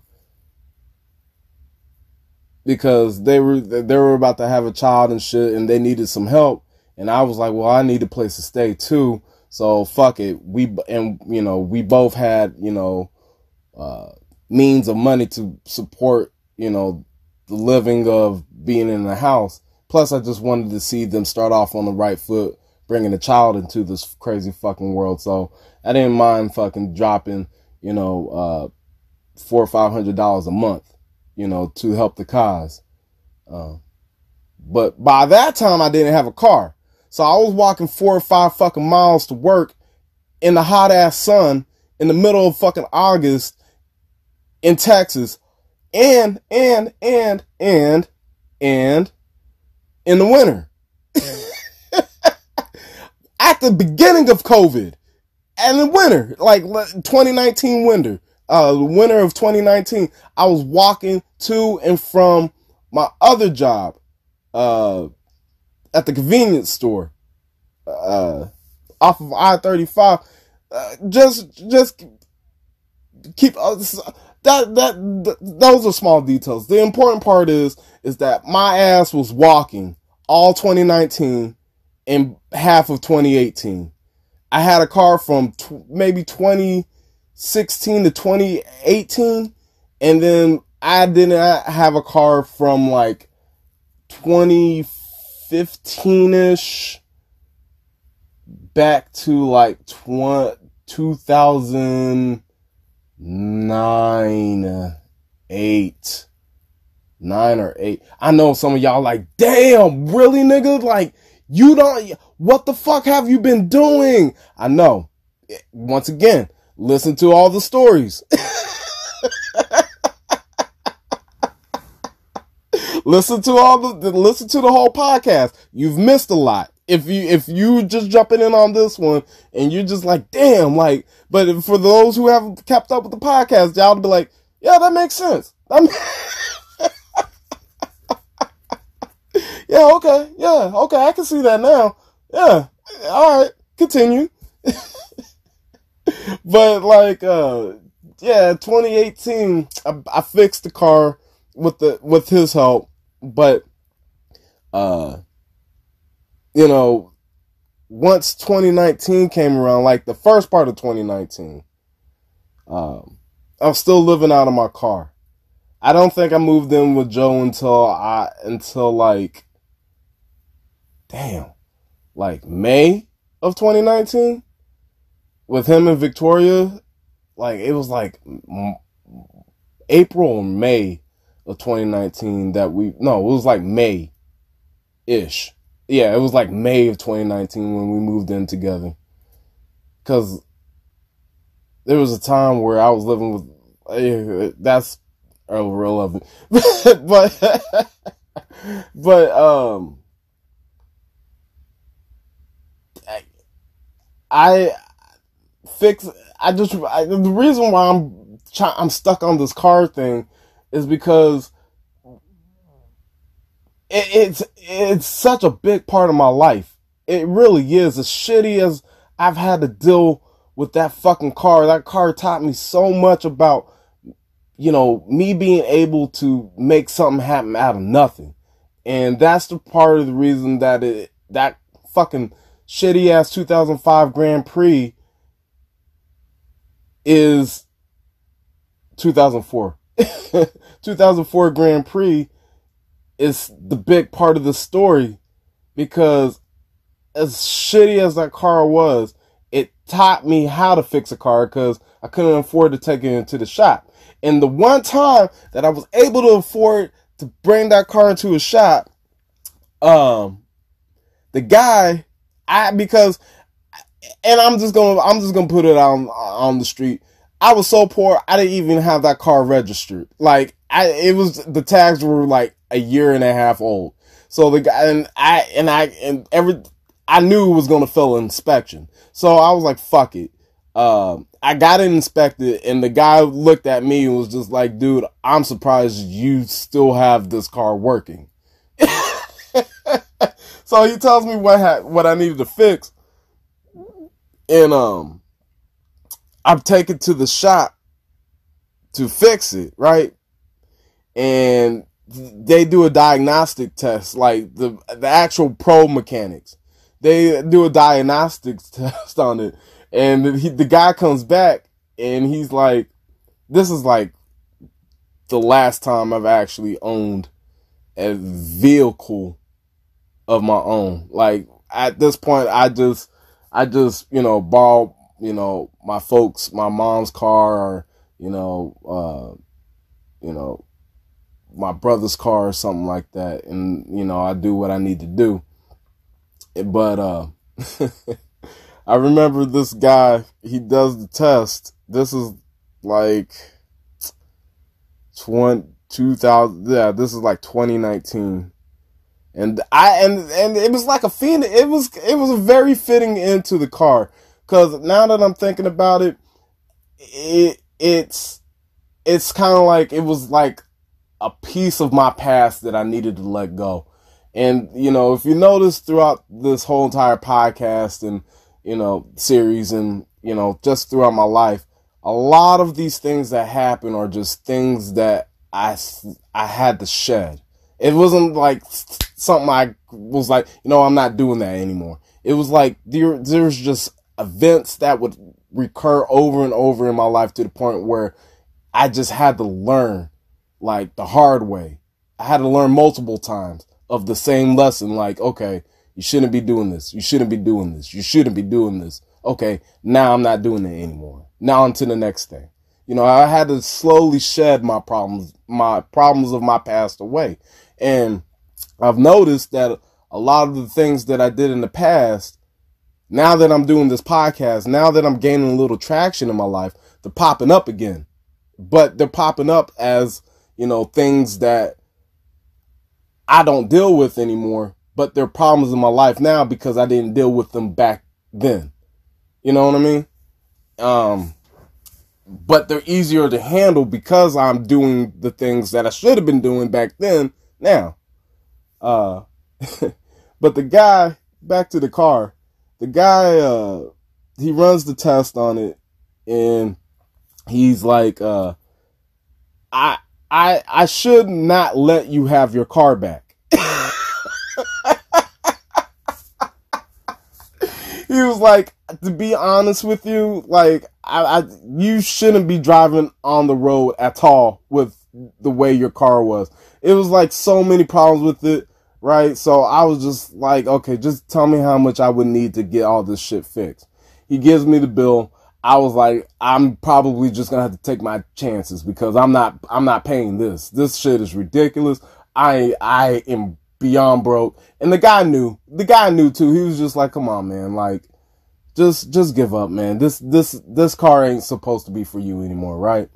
Speaker 1: because they were, they were about to have a child and shit and they needed some help. And I was like, well, I need a place to stay too. So fuck it. We, and you know, we both had, you know, uh, means of money to support, you know, the living of being in the house. Plus, I just wanted to see them start off on the right foot, bringing a child into this crazy fucking world. So I didn't mind fucking dropping, you know, uh, four or five hundred dollars a month, you know, to help the cause. Uh, but by that time, I didn't have a car. So I was walking four or five fucking miles to work in the hot ass sun in the middle of fucking August in Texas and, and, and, and, and in the winter. At the beginning of COVID and in winter, like 2019 winter, uh, winter of 2019, I was walking to and from my other job, uh, at the convenience store, uh, off of I-35. Uh, just, just keep, uh, that, that, those are small details. The important part is, is that my ass was walking all 2019 and half of 2018. I had a car from t- maybe 2016 to 2018. And then I didn't have a car from like 2015 ish back to like 20, 2009, uh, 8, 9 or 8. I know some of y'all like, damn, really nigga? Like, you don't, what the fuck have you been doing? I know. Once again, listen to all the stories. listen to all the, listen to the whole podcast. You've missed a lot. If you, if you just jumping in on this one and you're just like, damn, like, but for those who haven't kept up with the podcast, y'all be like, yeah, that makes sense. That yeah, okay, yeah, okay, I can see that now. Yeah, all right, continue. but like, uh, yeah, 2018, I, I fixed the car with the with his help, but uh, you know, once 2019 came around, like the first part of 2019, um, I was still living out of my car. I don't think I moved in with Joe until I until like damn, like May of 2019 with him and Victoria. Like it was like April or May of 2019 that we no, it was like May ish. Yeah, it was like May of 2019 when we moved in together. Cuz there was a time where I was living with uh, that's irrelevant. but but um I fix I just I, the reason why I'm I'm stuck on this car thing is because it, it's it's such a big part of my life. It really is. As shitty as I've had to deal with that fucking car, that car taught me so much about you know, me being able to make something happen out of nothing. And that's the part of the reason that it, that fucking shitty ass 2005 Grand Prix is 2004. 2004 Grand Prix is the big part of the story because as shitty as that car was, it taught me how to fix a car because I couldn't afford to take it into the shop. And the one time that I was able to afford to bring that car into a shop, um, the guy, I because, and I'm just gonna I'm just gonna put it on on the street. I was so poor, I didn't even have that car registered. Like I, it was the tags were like a year and a half old. So the guy and I and I and every I knew it was gonna fail inspection. So I was like, fuck it. Um, I got it inspected, and the guy looked at me and was just like, "Dude, I'm surprised you still have this car working." so he tells me what ha- what I needed to fix, and um, I take it to the shop to fix it, right? And they do a diagnostic test, like the the actual pro mechanics. They do a diagnostics test on it and he, the guy comes back and he's like, this is like the last time I've actually owned a vehicle of my own. Like at this point, I just, I just, you know, borrow, you know, my folks, my mom's car or, you know, uh, you know, my brother's car or something like that. And, you know, I do what I need to do. But, uh, I remember this guy, he does the test. This is like 20, 2000, yeah, this is like 2019. And I, and, and it was like a fiend, it was, it was very fitting into the car. Cause now that I'm thinking about it, it, it's, it's kind of like, it was like a piece of my past that I needed to let go. And, you know, if you notice throughout this whole entire podcast and, you know, series and, you know, just throughout my life, a lot of these things that happen are just things that I, I had to shed. It wasn't like something I was like, you know, I'm not doing that anymore. It was like there, there's just events that would recur over and over in my life to the point where I just had to learn like the hard way. I had to learn multiple times of the same lesson. Like, okay, you shouldn't be doing this. You shouldn't be doing this. You shouldn't be doing this. Okay, now I'm not doing it anymore. Now on to the next thing. You know, I had to slowly shed my problems, my problems of my past away. And I've noticed that a lot of the things that I did in the past, now that I'm doing this podcast, now that I'm gaining a little traction in my life, they're popping up again. But they're popping up as, you know, things that I don't deal with anymore but they're problems in my life now because I didn't deal with them back then. You know what I mean? Um, but they're easier to handle because I'm doing the things that I should have been doing back then now. Uh, but the guy, back to the car, the guy, uh, he runs the test on it and he's like, uh, I, I, I should not let you have your car back. he was like, to be honest with you, like, I, I, you shouldn't be driving on the road at all with the way your car was. It was like so many problems with it, right? So I was just like, okay, just tell me how much I would need to get all this shit fixed. He gives me the bill. I was like, I'm probably just gonna have to take my chances because I'm not, I'm not paying this. This shit is ridiculous. I, I am beyond broke. And the guy knew, the guy knew too. He was just like, come on, man. Like, just, just give up, man. This, this, this car ain't supposed to be for you anymore, right?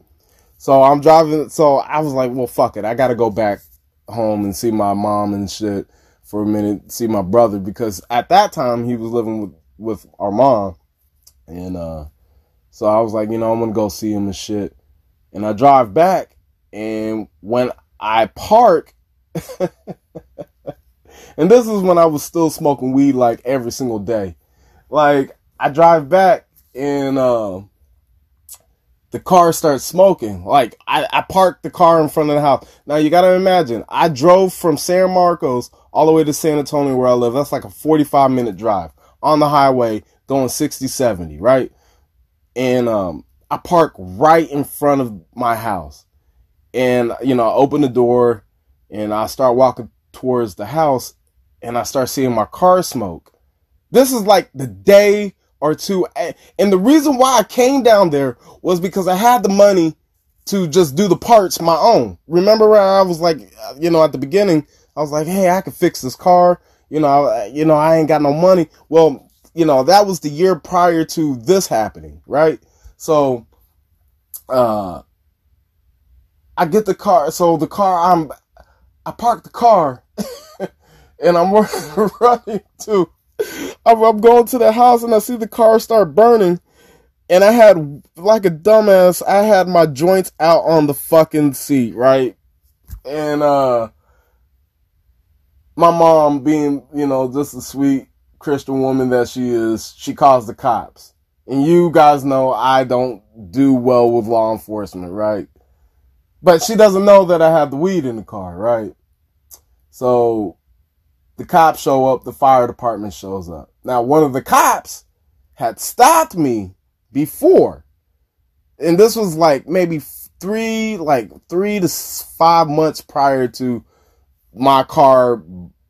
Speaker 1: So I'm driving. So I was like, well, fuck it. I got to go back home and see my mom and shit for a minute, see my brother because at that time he was living with, with our mom. And, uh, so I was like, you know, I'm to go see him and shit. And I drive back and when I park, and this is when I was still smoking weed like every single day. Like I drive back and, uh, the car starts smoking. Like I, I parked the car in front of the house. Now you gotta imagine, I drove from San Marcos all the way to San Antonio where I live. That's like a 45 minute drive on the highway going 60, 70, right? And um, I park right in front of my house. And, you know, I open the door and I start walking towards the house and I start seeing my car smoke. This is like the day or two. And the reason why I came down there was because I had the money to just do the parts my own. Remember I was like, you know, at the beginning, I was like, hey, I could fix this car. You know, you know, I ain't got no money. Well, you know, that was the year prior to this happening, right? So, uh, I get the car. So the car, I'm, I park the car and I'm running to I'm going to the house and I see the car start burning. And I had, like a dumbass, I had my joints out on the fucking seat, right? And, uh, my mom being, you know, just a sweet Christian woman that she is, she calls the cops. And you guys know I don't do well with law enforcement, right? But she doesn't know that I have the weed in the car, right? So the cops show up, the fire department shows up. Now, one of the cops had stopped me before. And this was like maybe three, like three to five months prior to my car,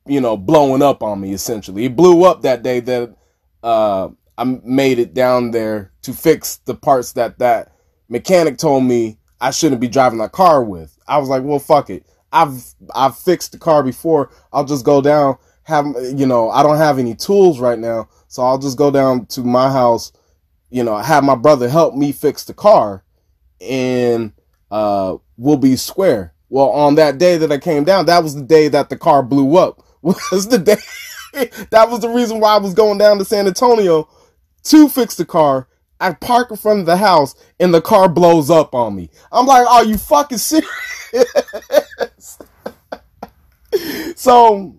Speaker 1: you know, blowing up on me essentially. It blew up that day that, uh, I made it down there to fix the parts that that mechanic told me I shouldn't be driving that car with. I was like, well, fuck it. I've I've fixed the car before. I'll just go down. Have you know? I don't have any tools right now, so I'll just go down to my house. You know, have my brother help me fix the car, and uh, we'll be square. Well, on that day that I came down, that was the day that the car blew up. Was the day that was the reason why I was going down to San Antonio to fix the car. I park in front of the house and the car blows up on me. I'm like, are you fucking serious? so,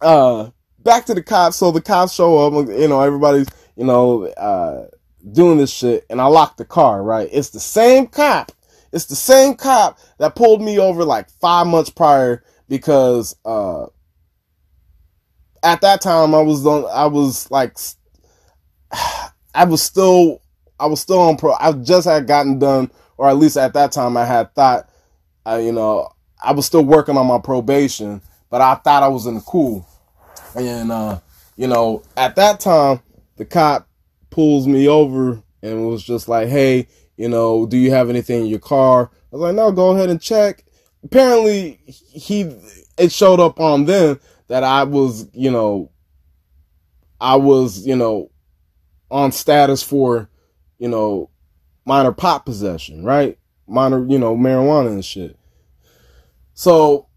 Speaker 1: uh, back to the cops. So the cops show up, you know, everybody's, you know, uh, doing this shit and I lock the car, right? It's the same cop. It's the same cop that pulled me over like five months prior because, uh, at that time I was on, I was like, I was still, I was still on pro, I just had gotten done, or at least at that time I had thought, I, you know, I was still working on my probation, but I thought I was in the cool. And, uh, you know, at that time, the cop pulls me over and was just like, hey, you know, do you have anything in your car? I was like, no, go ahead and check. Apparently, he, it showed up on them that I was, you know, I was, you know, on status for, you know, minor pot possession, right? Minor, you know, marijuana and shit. So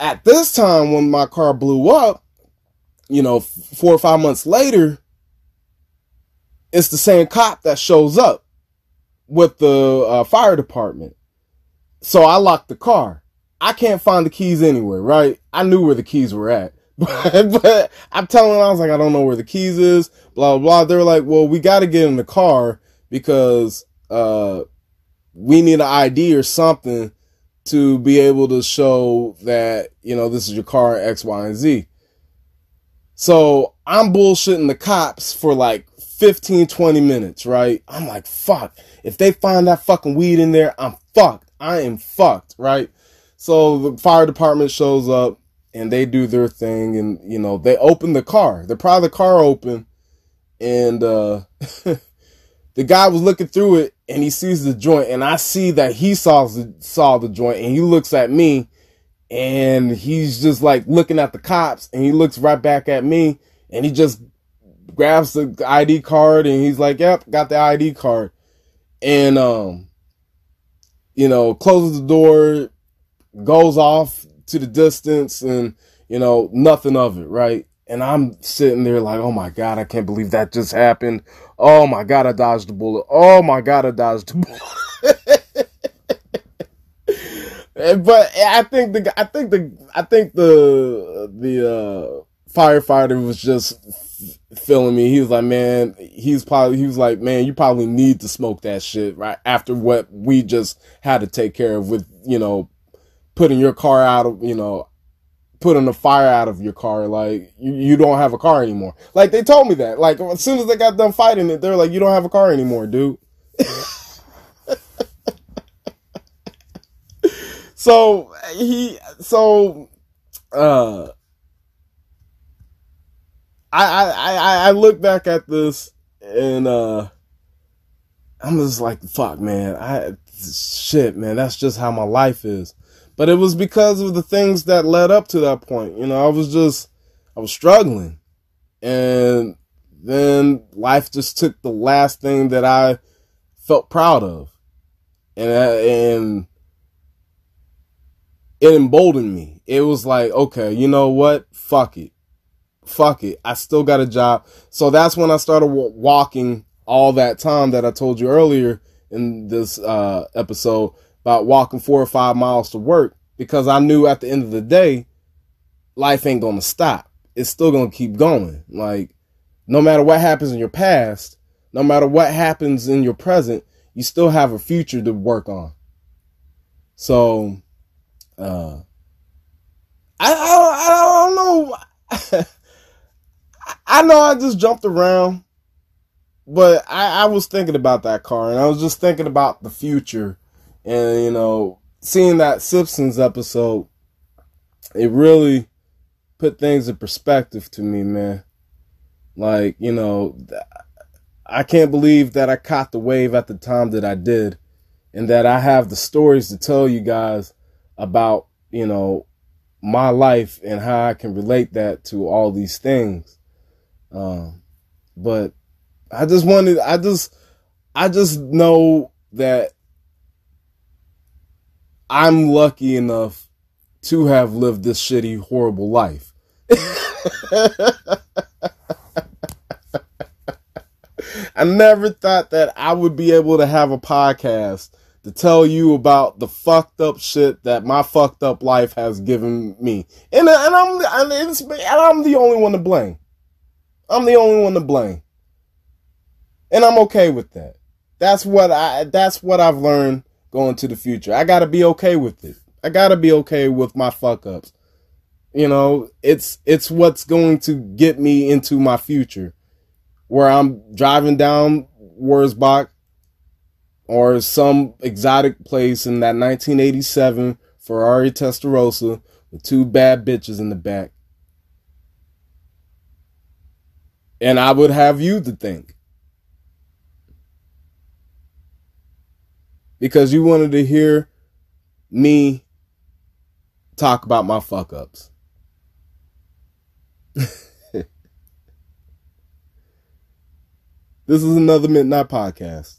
Speaker 1: at this time, when my car blew up, you know, four or five months later, it's the same cop that shows up with the uh, fire department. So I locked the car. I can't find the keys anywhere, right? I knew where the keys were at. But, but I'm telling them, I was like, I don't know where the keys is, blah, blah, blah. They were like, well, we got to get in the car because uh, we need an ID or something to be able to show that, you know, this is your car X, Y, and Z. So I'm bullshitting the cops for like 15, 20 minutes, right? I'm like, fuck. If they find that fucking weed in there, I'm fucked. I am fucked, right? So the fire department shows up and they do their thing and, you know, they open the car. They pry the car open and, uh, the guy was looking through it and he sees the joint and I see that he saw the, saw the joint and he looks at me and he's just like looking at the cops and he looks right back at me and he just grabs the ID card and he's like, "Yep, got the ID card." And um you know, closes the door, goes off to the distance and you know, nothing of it, right? And I'm sitting there like, "Oh my god, I can't believe that just happened. Oh my god, I dodged the bullet. Oh my god, I dodged the bullet." but I think the I think the I think the the uh, firefighter was just feeling me. He was like, man, he's probably he was like, man, you probably need to smoke that shit right after what we just had to take care of with you know putting your car out of you know putting the fire out of your car. Like you, you don't have a car anymore. Like they told me that. Like as soon as they got done fighting it, they're like, you don't have a car anymore, dude. so he so uh I I I I look back at this and uh I'm just like fuck man I shit man that's just how my life is but it was because of the things that led up to that point you know I was just I was struggling and then life just took the last thing that I felt proud of and and it emboldened me. It was like, okay, you know what? Fuck it. Fuck it. I still got a job. So that's when I started walking all that time that I told you earlier in this uh, episode about walking four or five miles to work because I knew at the end of the day, life ain't to stop. It's still to keep going. Like, no matter what happens in your past, no matter what happens in your present, you still have a future to work on. So, uh, I, I, I don't know. I know I just jumped around, but I, I was thinking about that car and I was just thinking about the future and, you know, seeing that Simpsons episode, it really put things in perspective to me, man. Like, you know, I can't believe that I caught the wave at the time that I did and that I have the stories to tell you guys about, you know, my life and how I can relate that to all these things. Um, but I just wanted, I just, I just know that I'm lucky enough to have lived this shitty, horrible life. I never thought that I would be able to have a podcast to tell you about the fucked up shit that my fucked up life has given me. And, and I'm and, and I'm the only one to blame. I'm the only one to blame. And I'm okay with that. That's what I that's what I've learned going to the future. I got to be okay with it. I got to be okay with my fuck ups. You know, it's it's what's going to get me into my future where I'm driving down Wurzbach or some exotic place in that 1987 Ferrari Testarossa with two bad bitches in the back. And I would have you to think. Because you wanted to hear me talk about my fuck ups. this is another Midnight Podcast.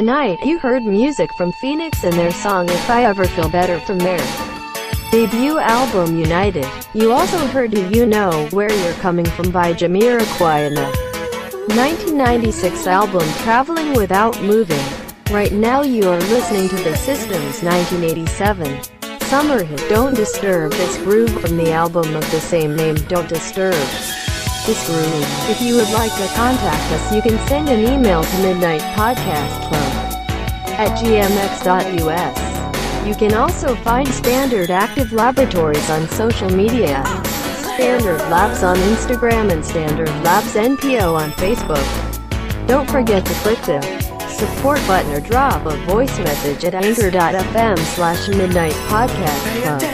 Speaker 3: Tonight you heard music from Phoenix and their song If I Ever Feel Better from their debut album United. You also heard Do You Know Where You're Coming From by Jamiroquai in the 1996 album Traveling Without Moving. Right now you are listening to The System's 1987 summer hit Don't Disturb This Groove from the album of the same name Don't Disturb This Groove. If you would like to contact us you can send an email to Midnight Podcast Club at gmx.us. You can also find Standard Active Laboratories on social media. Standard Labs on Instagram and Standard Labs NPO on Facebook. Don't forget to click the support button or drop a voice message at anchor.fm slash midnight podcast.